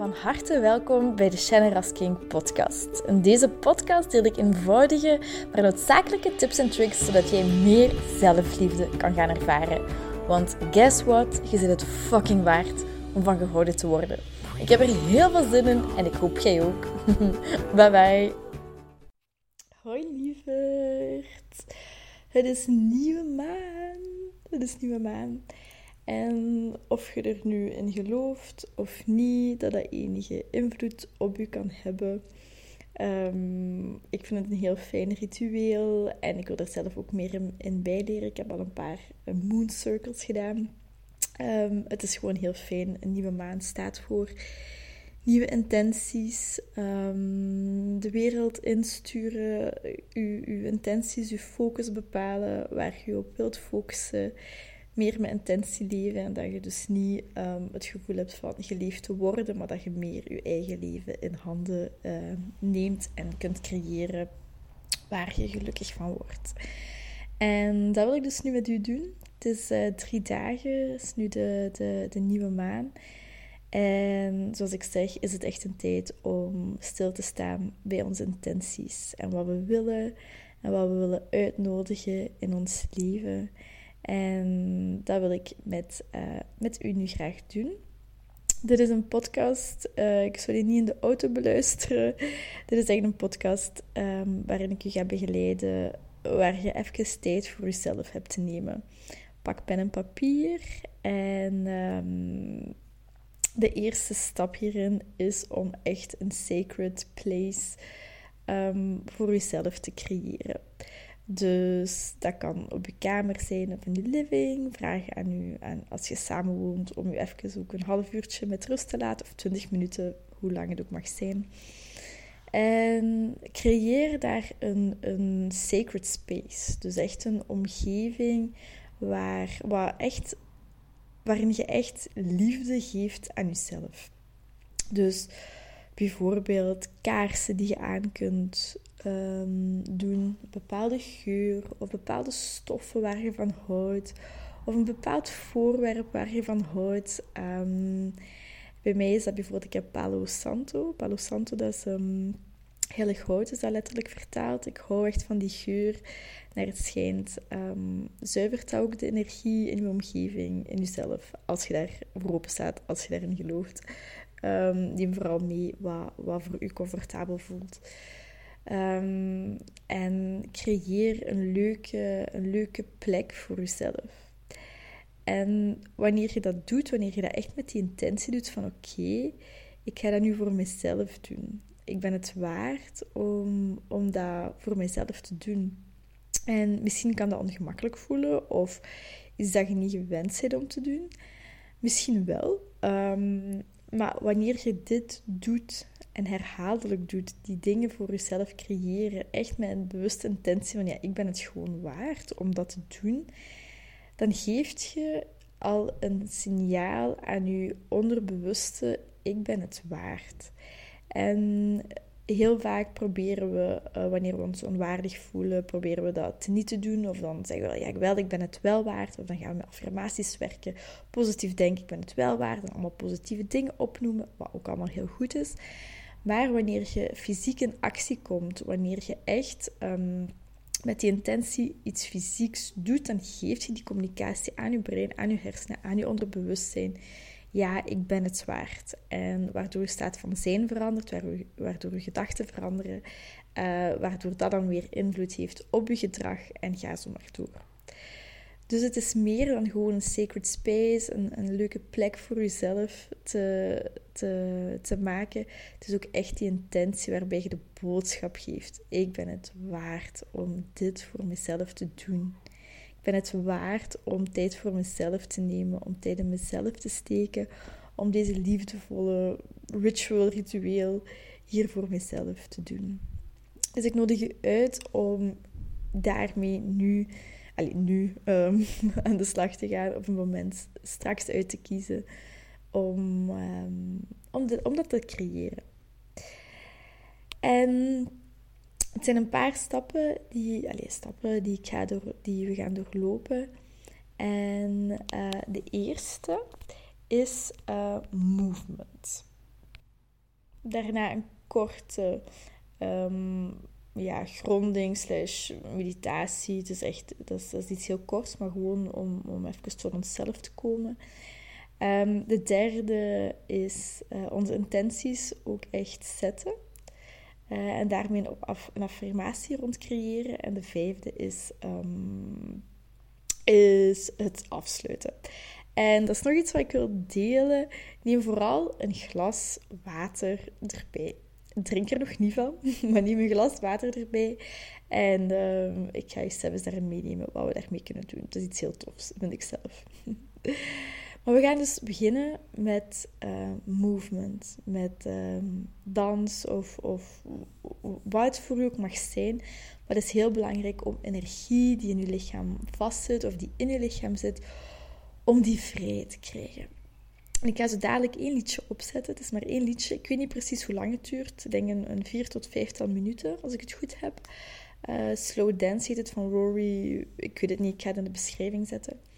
Van harte welkom bij de Shannon Rasking podcast. In deze podcast deel ik eenvoudige, maar noodzakelijke tips en tricks zodat jij meer zelfliefde kan gaan ervaren. Want guess what? Je zit het fucking waard om van gehouden te worden. Ik heb er heel veel zin in en ik hoop jij ook. bye bye. Hoi lieverd. Het is nieuwe maan. Het is nieuwe maan. En of je er nu in gelooft of niet, dat dat enige invloed op je kan hebben. Um, ik vind het een heel fijn ritueel en ik wil er zelf ook meer in, bijleren. Ik heb al een paar uh, moon circles gedaan. Um, het is gewoon heel fijn. Een nieuwe maan staat voor nieuwe intenties, um, de wereld insturen, uw, uw intenties, uw focus bepalen, waar je op wilt focussen meer met intentie leven en dat je dus niet um, het gevoel hebt van geleefd te worden, maar dat je meer je eigen leven in handen uh, neemt en kunt creëren waar je gelukkig van wordt. En dat wil ik dus nu met u doen. Het is uh, drie dagen, het is nu de, de, de nieuwe maan. En zoals ik zeg, is het echt een tijd om stil te staan bij onze intenties en wat we willen en wat we willen uitnodigen in ons leven. En dat wil ik met, uh, met u nu graag doen. Dit is een podcast. Uh, ik zal die niet in de auto beluisteren. Dit is echt een podcast um, waarin ik u ga begeleiden. Waar je even tijd voor jezelf hebt te nemen. Pak pen en papier. En um, de eerste stap hierin is om echt een sacred place um, voor jezelf te creëren. Dus dat kan op je kamer zijn of in de living. Vraag aan u, aan, als je samen woont, om u even ook een half uurtje met rust te laten. Of twintig minuten, hoe lang het ook mag zijn. En creëer daar een, een sacred space. Dus echt een omgeving waar, waar echt, waarin je echt liefde geeft aan jezelf. Dus bijvoorbeeld kaarsen die je aan kunt um, doen, bepaalde geur of bepaalde stoffen waar je van houdt, of een bepaald voorwerp waar je van houdt. Um, bij mij is dat bijvoorbeeld, ik heb Palo Santo. Palo Santo, dat is um, heel goud, is dat letterlijk vertaald. Ik hou echt van die geur. Naar het schijnt, um, zuivert ook de energie in je omgeving, in jezelf, als je daar voor staat, als je daarin gelooft. Um, neem vooral mee wat, wat voor u comfortabel voelt. Um, en creëer een leuke, een leuke plek voor jezelf. En wanneer je dat doet, wanneer je dat echt met die intentie doet van oké, ik ga dat nu voor mezelf doen. Ik ben het waard om, om dat voor mezelf te doen. En misschien kan dat ongemakkelijk voelen of is dat je niet gewend bent om te doen. Misschien wel. Um, maar wanneer je dit doet en herhaaldelijk doet, die dingen voor jezelf creëren, echt met een bewuste intentie van ja, ik ben het gewoon waard om dat te doen, dan geeft je al een signaal aan je onderbewuste, ik ben het waard. En heel vaak proberen we, uh, wanneer we ons onwaardig voelen, proberen we dat niet te doen. Of dan zeggen we, ja, wel, ik ben het wel waard. Of dan gaan we met affirmaties werken. Positief denken, ik ben het wel waard. En allemaal positieve dingen opnoemen, wat ook allemaal heel goed is. Maar wanneer je fysiek in actie komt, wanneer je echt um, met die intentie iets fysieks doet, dan geeft je die communicatie aan je brein, aan je hersenen, aan je onderbewustzijn ja, ik ben het waard. En waardoor je staat van zijn verandert, waardoor je gedachten veranderen, uh, waardoor dat dan weer invloed heeft op je gedrag en ga zo maar door. Dus het is meer dan gewoon een sacred space, een, een leuke plek voor jezelf te, te, te maken. Het is ook echt die intentie waarbij je de boodschap geeft. Ik ben het waard om dit voor mezelf te doen. Ben het waard om tijd voor mezelf te nemen, om tijd in mezelf te steken, om deze liefdevolle ritual, ritueel hier voor mezelf te doen. Dus ik nodig je uit om daarmee nu, allez, nu um, aan de slag te gaan, op een moment straks uit te kiezen om, um, om, om dat te creëren. En het zijn een paar stappen die, allez, stappen die, ik ga door, die we gaan doorlopen. En uh, de eerste is uh, movement. daarna een korte um, ja, gronding slash meditatie. Het is echt, dat is, iets heel korts, maar gewoon om, om even tot onszelf te komen. Um, de derde is uh, onze intenties ook echt zetten. Uh, en daarmee een, een affirmatie rond creëren. En de vijfde is, um, is het afsluiten. En dat is nog iets wat ik wil delen. Neem vooral een glas water erbij. Drink er nog niet van, maar neem een glas water erbij. En uh, ik ga je zelfs daarin meenemen wat we daarmee kunnen doen. Dat is iets heel tofs, vind ik zelf. maar we gaan dus beginnen met uh, movement, met uh, dans of, of wat het voor u ook mag zijn. Maar het is heel belangrijk om energie die in je lichaam vastzit of die in je lichaam zit, om die vrij te krijgen. En ik ga zo dadelijk één liedje opzetten. Het is maar één liedje. Ik weet niet precies hoe lang het duurt. Ik denk een, vier tot vijftal minuten, als ik het goed heb. Uh, Slow Dance heet het van Rory. Ik weet het niet, ik ga het in de beschrijving zetten.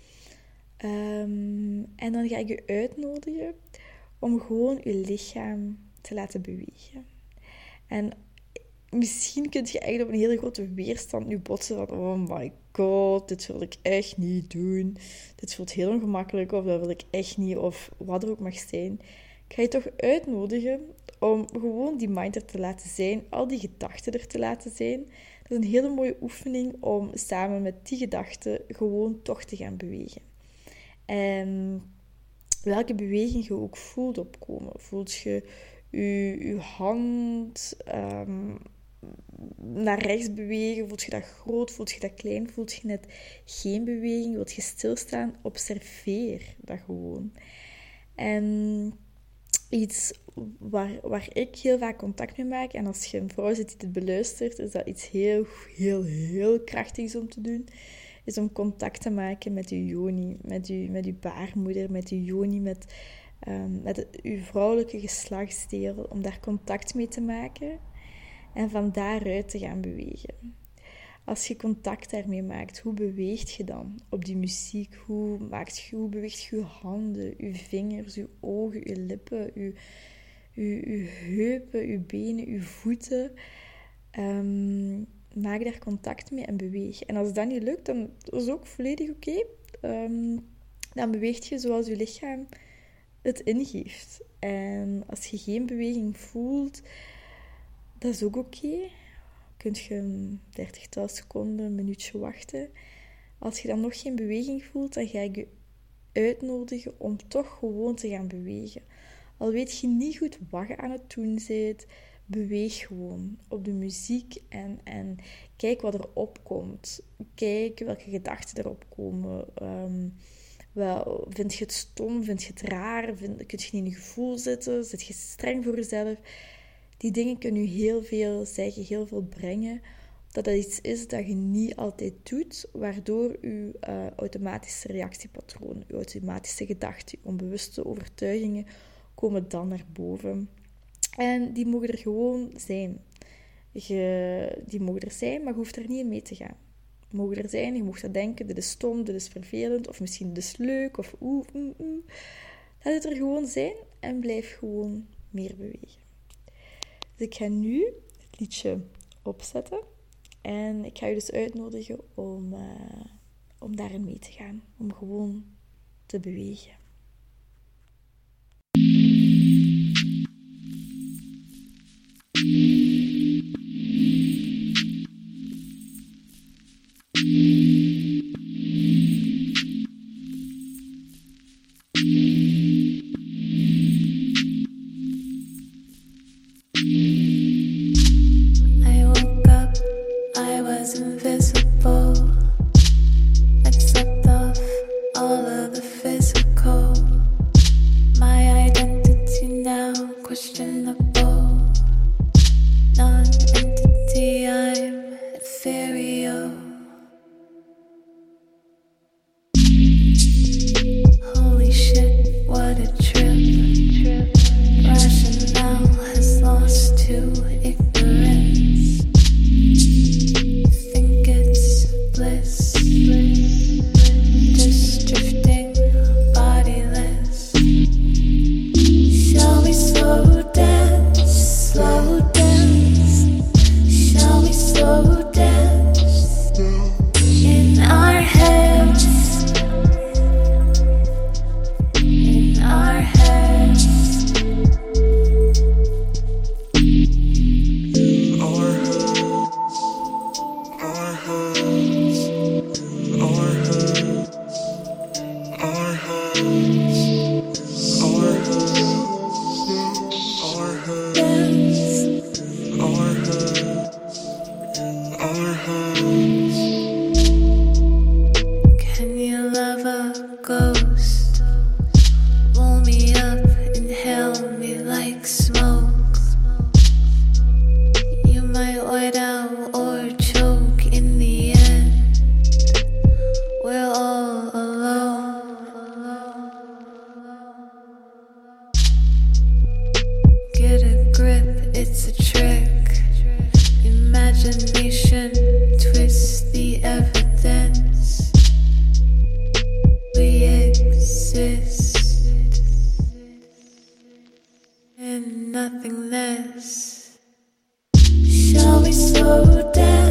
Um, en dan ga ik je uitnodigen om gewoon je lichaam te laten bewegen. En misschien kun je eigenlijk op een hele grote weerstand nu botsen van oh my god, dit wil ik echt niet doen. Dit voelt heel ongemakkelijk of dat wil ik echt niet of wat er ook mag zijn. Ik ga je toch uitnodigen om gewoon die mind er te laten zijn, al die gedachten er te laten zijn. Dat is een hele mooie oefening om samen met die gedachten gewoon toch te gaan bewegen. En welke beweging je ook voelt opkomen. Voelt je je, je hand um, naar rechts bewegen? Voelt je dat groot? Voelt je dat klein? Voelt je net geen beweging? Wilt je stilstaan? Observeer dat gewoon. En iets waar, waar ik heel vaak contact mee maak, en als je een vrouw zit die dit beluistert, is dat iets heel, heel, heel krachtigs om te doen. Is om contact te maken met je joni, met je, met je baarmoeder, met je joni, met, um, met je vrouwelijke geslachtsdeel. Om daar contact mee te maken en van daaruit te gaan bewegen. Als je contact daarmee maakt, hoe beweegt je dan op die muziek? Hoe, maakt je, hoe beweegt je handen, je vingers, je ogen, je lippen, je, je, je heupen, je benen, je voeten? Um, maak daar contact mee en beweeg. En als dat niet lukt, dan is ook volledig oké. Um, dan beweegt je zoals je lichaam het ingeeft. En als je geen beweging voelt, dat is ook oké. Okay. Kun je een 30 seconden, een minuutje wachten. Als je dan nog geen beweging voelt, dan ga ik je uitnodigen om toch gewoon te gaan bewegen. Al weet je niet goed wat je aan het doen bent, beweeg gewoon op de muziek en, en kijk wat er opkomt. Kijk welke gedachten erop komen. Um, wel, vind je het stom? Vind je het raar? Vind, kun je niet in je gevoel zitten? Zit je streng voor jezelf? die dingen kunnen je heel veel zeggen, heel veel brengen. Dat dat iets is dat je niet altijd doet, waardoor je uh, automatische reactiepatroon, je automatische gedachten, je onbewuste overtuigingen komen dan naar boven. En die mogen er gewoon zijn. Je, die mogen er zijn, maar je hoeft er niet in mee te gaan. Mogen er zijn, je mag dat denken, dit is stom, dit is vervelend, of misschien dit is leuk, of oeh, oeh. Laat het er gewoon zijn en blijf gewoon meer bewegen. Dus ik ga nu het liedje opzetten. En ik ga je dus uitnodigen om, uh, om daarin mee te gaan. Om gewoon te bewegen. Shall we slow dance,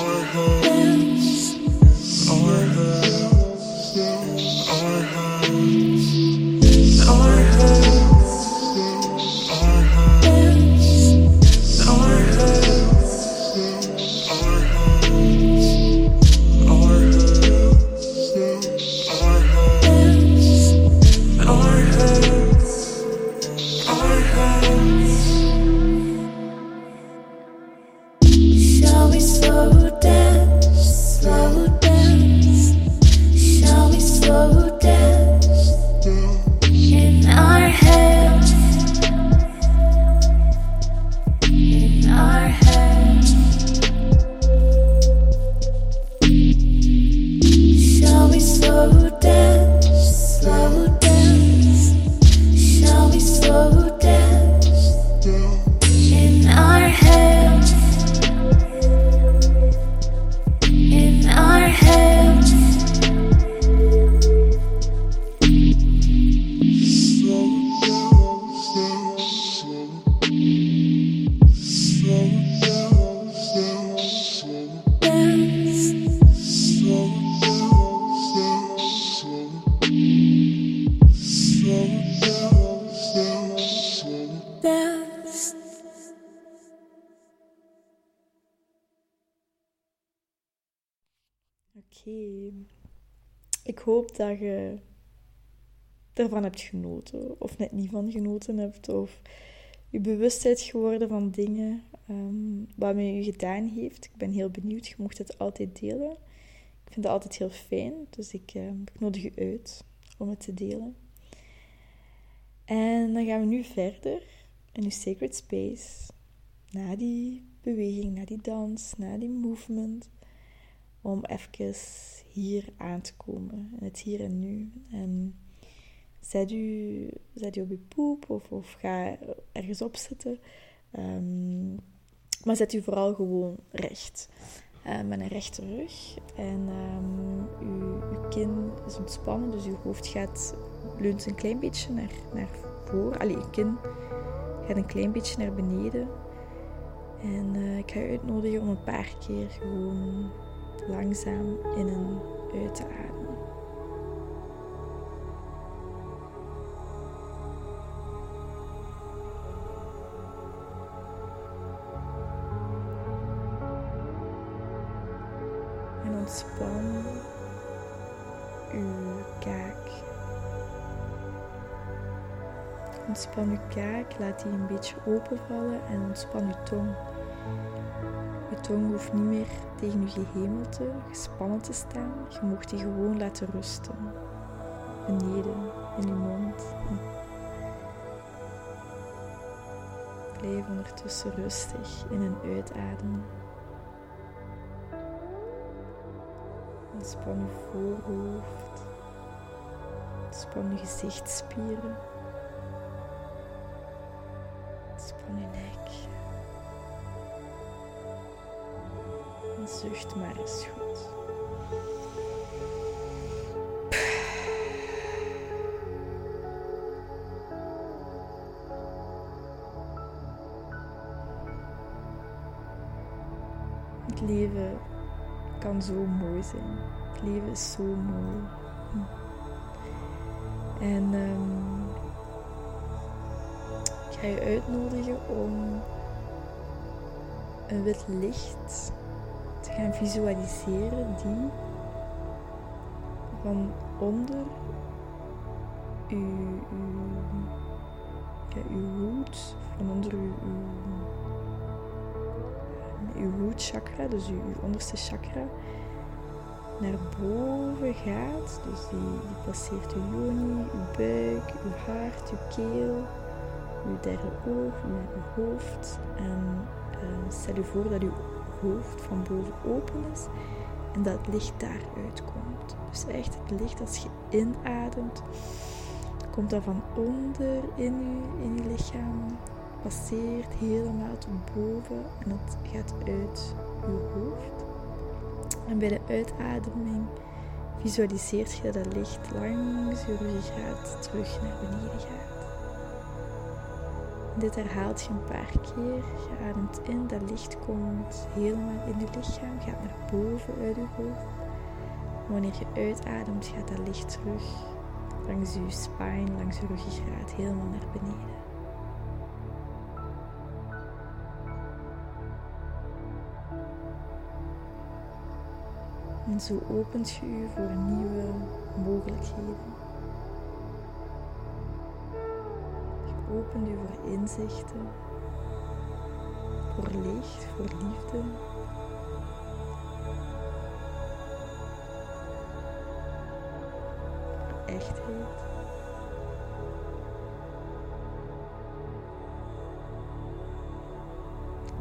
going home. Ik hoop dat je ervan hebt genoten, of net niet van genoten hebt, of je bewustheid geworden van dingen ehm, wat met je gedaan heeft. Ik ben heel benieuwd. Je mocht het altijd delen. Ik vind het altijd heel fijn, dus ik, ehm, ik nodig je uit om het te delen. En dan gaan we nu verder in je sacred space. Na die beweging, na die dans, na die movement om even hier aan te komen, in het hier en nu. En zet u, zet u op je poep of, ga ergens op zitten. Ehm, maar zet u vooral gewoon recht. eh, met een rechte rug. En ehm, uw, uw kin is ontspannen, dus uw hoofd gaat, leunt een klein beetje naar, naar voren. Allee, uw kin gaat een klein beetje naar beneden. En eh, ik ga je uitnodigen om een paar keer gewoon langzaam in en uit te ademen. En ontspan uw kaak. Ontspan uw kaak, laat die een beetje openvallen en ontspan uw tong. Je tong hoeft niet meer tegen je gehemelte gespannen te staan. Je mag die gewoon laten rusten. Beneden, in je mond. Blijf ondertussen rustig in en uitademen. Ontspan je voorhoofd. Ontspan je gezichtsspieren. Zucht maar eens goed. Het leven kan zo mooi zijn. Het leven is zo mooi. En ehm, ik ga je uitnodigen om een wit licht gaan visualiseren die van onder uw, ja, uw root, van onder uw, uw, chakra, dus uw, onderste chakra, naar boven gaat. Dus die, die passeert uw joni, uw buik, uw hart, uw keel, uw derde oog, uw, uw hoofd. En eh, stel je voor dat uw hoofd van boven open is en dat licht daaruit komt. Dus echt het licht als je inademt, komt dat van onder in je, in lichaam, passeert helemaal tot boven en het gaat uit je hoofd. En bij de uitademing visualiseert je dat het licht langs je ruggengraat terug naar beneden gaat. Dit herhaalt je een paar keer. Je ademt in, dat licht komt helemaal in je lichaam, gaat naar boven uit je hoofd. Wanneer je uitademt, gaat dat licht terug langs je spine, langs je ruggengraat, helemaal naar beneden. En zo opent je je voor nieuwe mogelijkheden. Opent je voor inzichten, voor licht, voor liefde. Voor echtheid.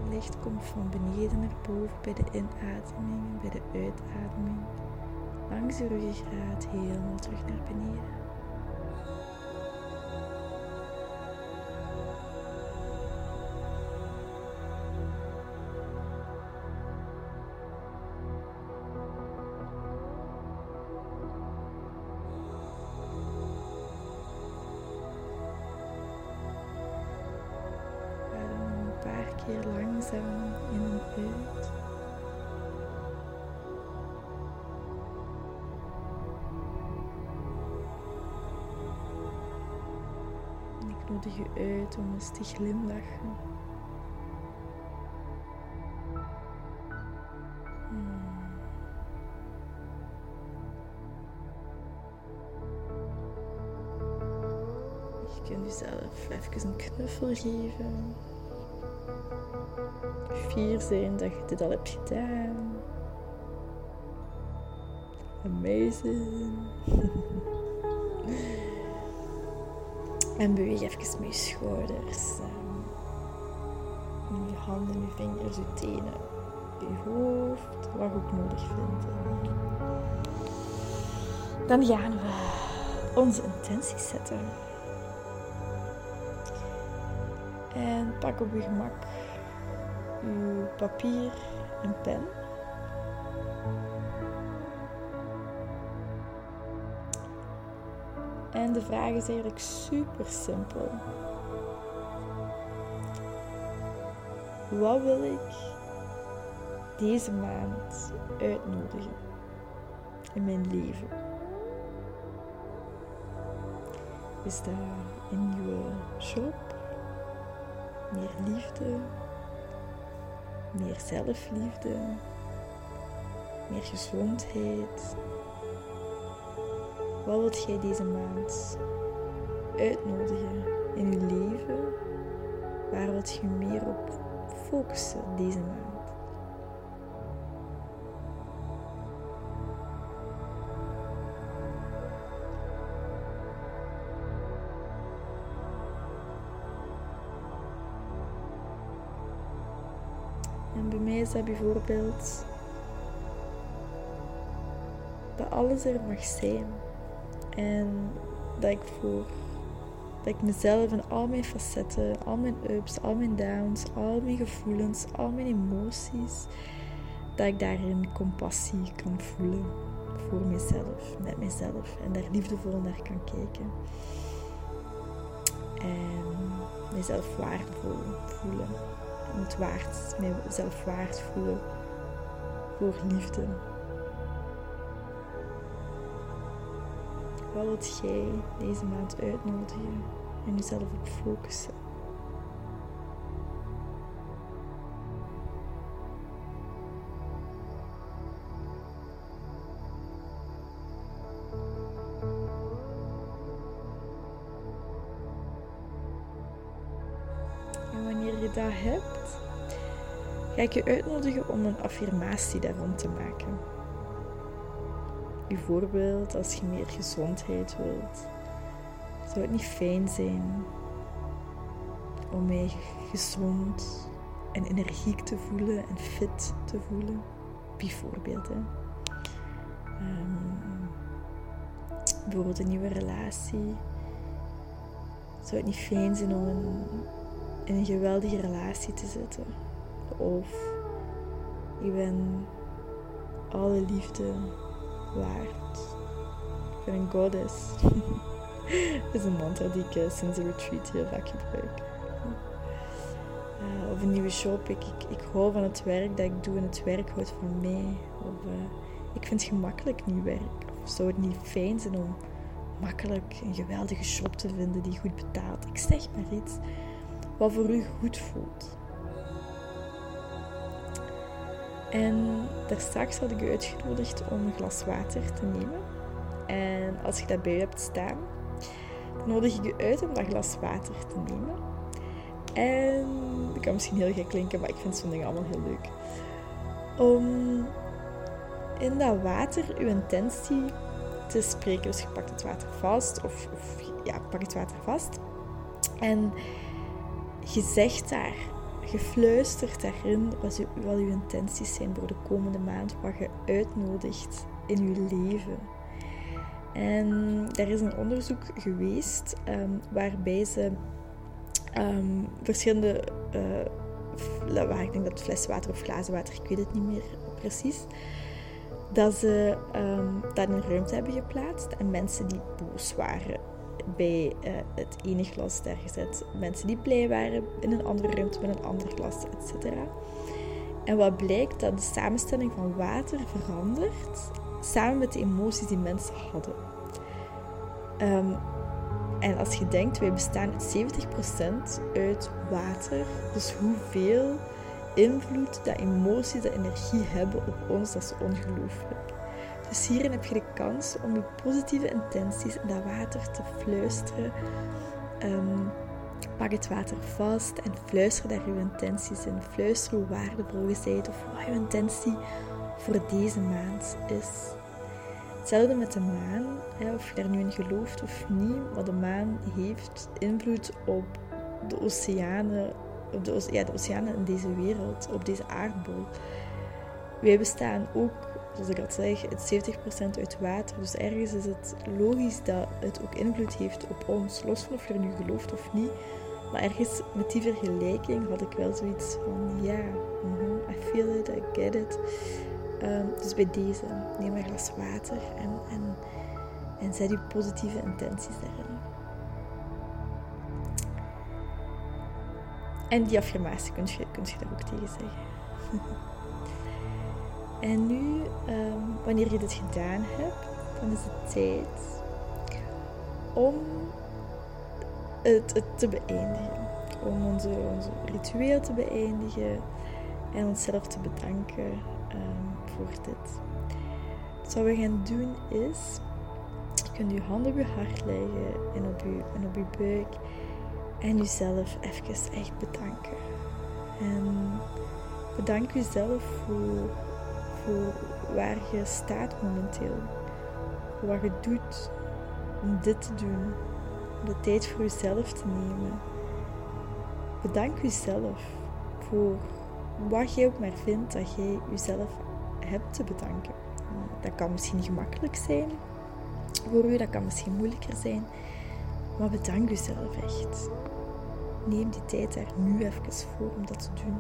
licht komt van beneden naar boven bij de inademing, bij de uitademing. Langs de ruggengraat helemaal terug naar beneden. Keer langzaam in en uit. Ik nodig je uit om eens te glimlachen. Hmm. Je kunt jezelf even een knuffel geven. Fier zijn dat je dit al hebt gedaan. Amazing. en beweeg even je schouders. ehm, Je handen, je vingers, je tenen, je hoofd, wat je ook nodig vindt. Dan gaan we onze intenties zetten. En pak op je gemak uw papier en pen. En de vraag is eigenlijk super simpel. Wat wil ik deze maand uitnodigen in mijn leven? Is dat een nieuwe job? Meer liefde? Meer zelfliefde? Meer gezondheid? Wat wilt jij deze maand uitnodigen in je leven? Waar wilt je meer op focussen deze maand? Bijvoorbeeld dat alles er mag zijn. En dat ik voor dat ik mezelf en al mijn facetten, al mijn ups, al mijn downs, al mijn gevoelens, al mijn emoties, dat ik daarin compassie kan voelen voor mezelf, met mezelf en daar liefdevol naar kan kijken. En mezelf waardevol voelen. Waard, mezelf waard voelen voor liefde. Wat wilt jij deze maand uitnodigen en jezelf op focussen? Ga je uitnodigen om een affirmatie daar rond te maken. Bijvoorbeeld als je meer gezondheid wilt, zou het niet fijn zijn om mij gezond en energiek te voelen en fit te voelen? Bijvoorbeeld. Hè. Ehm, bijvoorbeeld een nieuwe relatie. Zou het niet fijn zijn om in een geweldige relatie te zitten? Of ik ben alle liefde waard. Ik ben een goddess. Dat is een mantra die ik eh, sinds de retreat heel vaak gebruik. Eh, of een nieuwe job. Ik, ik, hou van het werk dat ik doe en het werk houdt van mij. Of eh, ik vind het gemakkelijk nieuw werk. Of zou het niet fijn zijn om makkelijk een geweldige job te vinden die goed betaalt? Ik zeg maar iets wat voor u goed voelt. En daar straks had ik u uitgenodigd om een glas water te nemen. En als je dat bij hebt staan, dan nodig ik je uit om dat glas water te nemen. En dat kan misschien heel gek klinken, maar ik vind zo'n dingen allemaal heel leuk. Om in dat water uw intentie te spreken. Dus je pakt het water vast, of, of ja, pak het water vast. En je zegt daar, je fluistert daarin wat, je, uw intenties zijn voor de komende maand, wat je uitnodigt in je leven. En er is een onderzoek geweest um, waarbij ze um, verschillende, uh, waar ik denk dat fleswater of glazen water, ik weet het niet meer precies, dat ze um, dat in een ruimte hebben geplaatst en mensen die boos waren bij uh, het ene glas daar gezet, mensen die blij waren in een andere ruimte met een ander glas, etc. En wat blijkt dat de samenstelling van water verandert samen met de emoties die mensen hadden. Um, en als je denkt, wij bestaan 70% uit water. Dus hoeveel invloed dat emoties, dat energie hebben op ons, dat is ongelooflijk. Dus hierin heb je de kans om je positieve intenties in dat water te fluisteren. Um, pak het water vast en fluister daar je intenties in. Fluister hoe waardevol je bent of wat je intentie voor deze maand is. Hetzelfde met de maan, hè, of je daar nu in gelooft of niet, maar de maan heeft invloed op de oceanen, op de, ja, de oceanen in deze wereld, op deze aardbol. Wij bestaan ook, zoals ik al zeg, het 70% uit water. Dus ergens is het logisch dat het ook invloed heeft op ons, los van of je er nu gelooft of niet. Maar ergens met die vergelijking had ik wel zoiets van, ja, mm -hmm, I feel it, I get it. Um, dus bij deze, neem een glas water en, en, en zet je positieve intenties daarin. En die affirmatie kun je, kun je daar ook tegen zeggen. en nu, um, wanneer je dit gedaan hebt, dan is het tijd om het, te beëindigen. Om onze, ritueel te beëindigen en onszelf te bedanken um, voor dit. Wat we gaan doen is, je kunt je hand op je hart leggen en op je, en op je buik en jezelf even echt bedanken. En bedank jezelf voor, voor waar je staat momenteel. Wat je doet om dit te doen. Om de tijd voor jezelf te nemen. Bedank jezelf voor wat je ook maar vindt dat jij jezelf hebt te bedanken. Dat kan misschien gemakkelijk zijn voor u, dat kan misschien moeilijker zijn. Maar bedank jezelf echt. Neem die tijd daar nu even voor om dat te doen.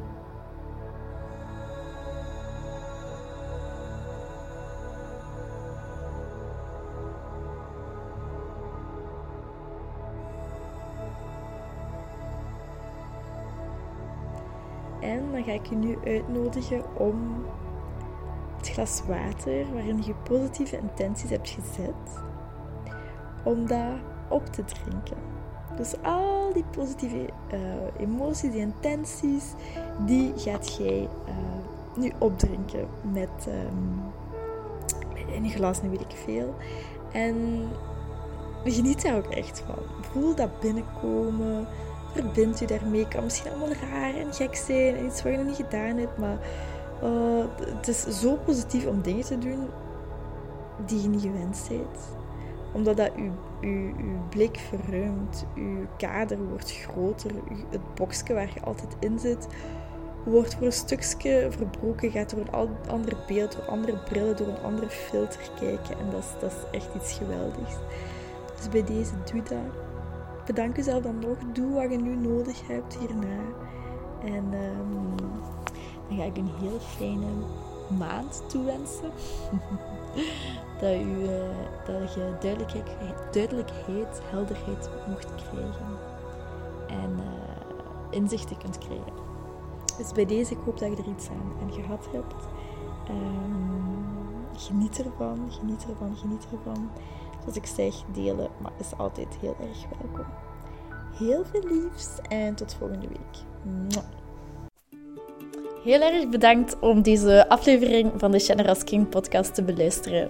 Ga je nu uitnodigen om het glas water waarin je positieve intenties hebt gezet, om dat op te drinken. Dus al die positieve uh, emoties, die intenties, die gaat jij uh, nu opdrinken met een glas, nu weet ik veel. En geniet daar ook echt van. Voel dat binnenkomen. Verbind je daarmee. Kan misschien allemaal raar en gek zijn en iets wat je nog niet gedaan hebt, maar uh, het is zo positief om dingen te doen die je niet gewend bent. Omdat dat je, je blik verruimt, je kader wordt groter, het boxje waar je altijd in zit wordt voor een stukje verbroken, gaat door een ander beeld, door andere brillen, door een andere filter kijken. En dat is, dat is echt iets geweldigs. Dus bij deze, doe dat. Bedank jezelf dan nog. Doe wat je nu nodig hebt hierna. En um, dan ga ik een hele fijne maand toewensen. dat, u, uh, dat je duidelijkheid, duidelijkheid, helderheid mocht krijgen. En uh, inzichten kunt krijgen. Dus bij deze, ik hoop dat je er iets aan, aan gehad hebt. Um, geniet ervan, geniet ervan, geniet ervan. Zoals ik zeg, delen maar is altijd heel erg welkom. Heel veel liefs en tot volgende week. Heel erg bedankt om deze aflevering van de Generous King podcast te beluisteren.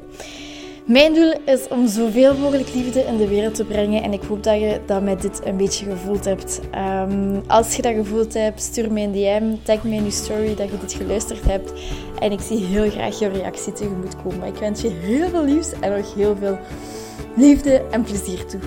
Mijn doel is om zoveel mogelijk liefde in de wereld te brengen en ik hoop dat je dat met dit een beetje gevoeld hebt. Um, als je dat gevoeld hebt, stuur mij een DM, tag me in je story dat je dit geluisterd hebt en ik zie heel graag jouw reactie tegemoet komen. Ik wens je heel veel liefs en nog heel veel liefde en plezier toe.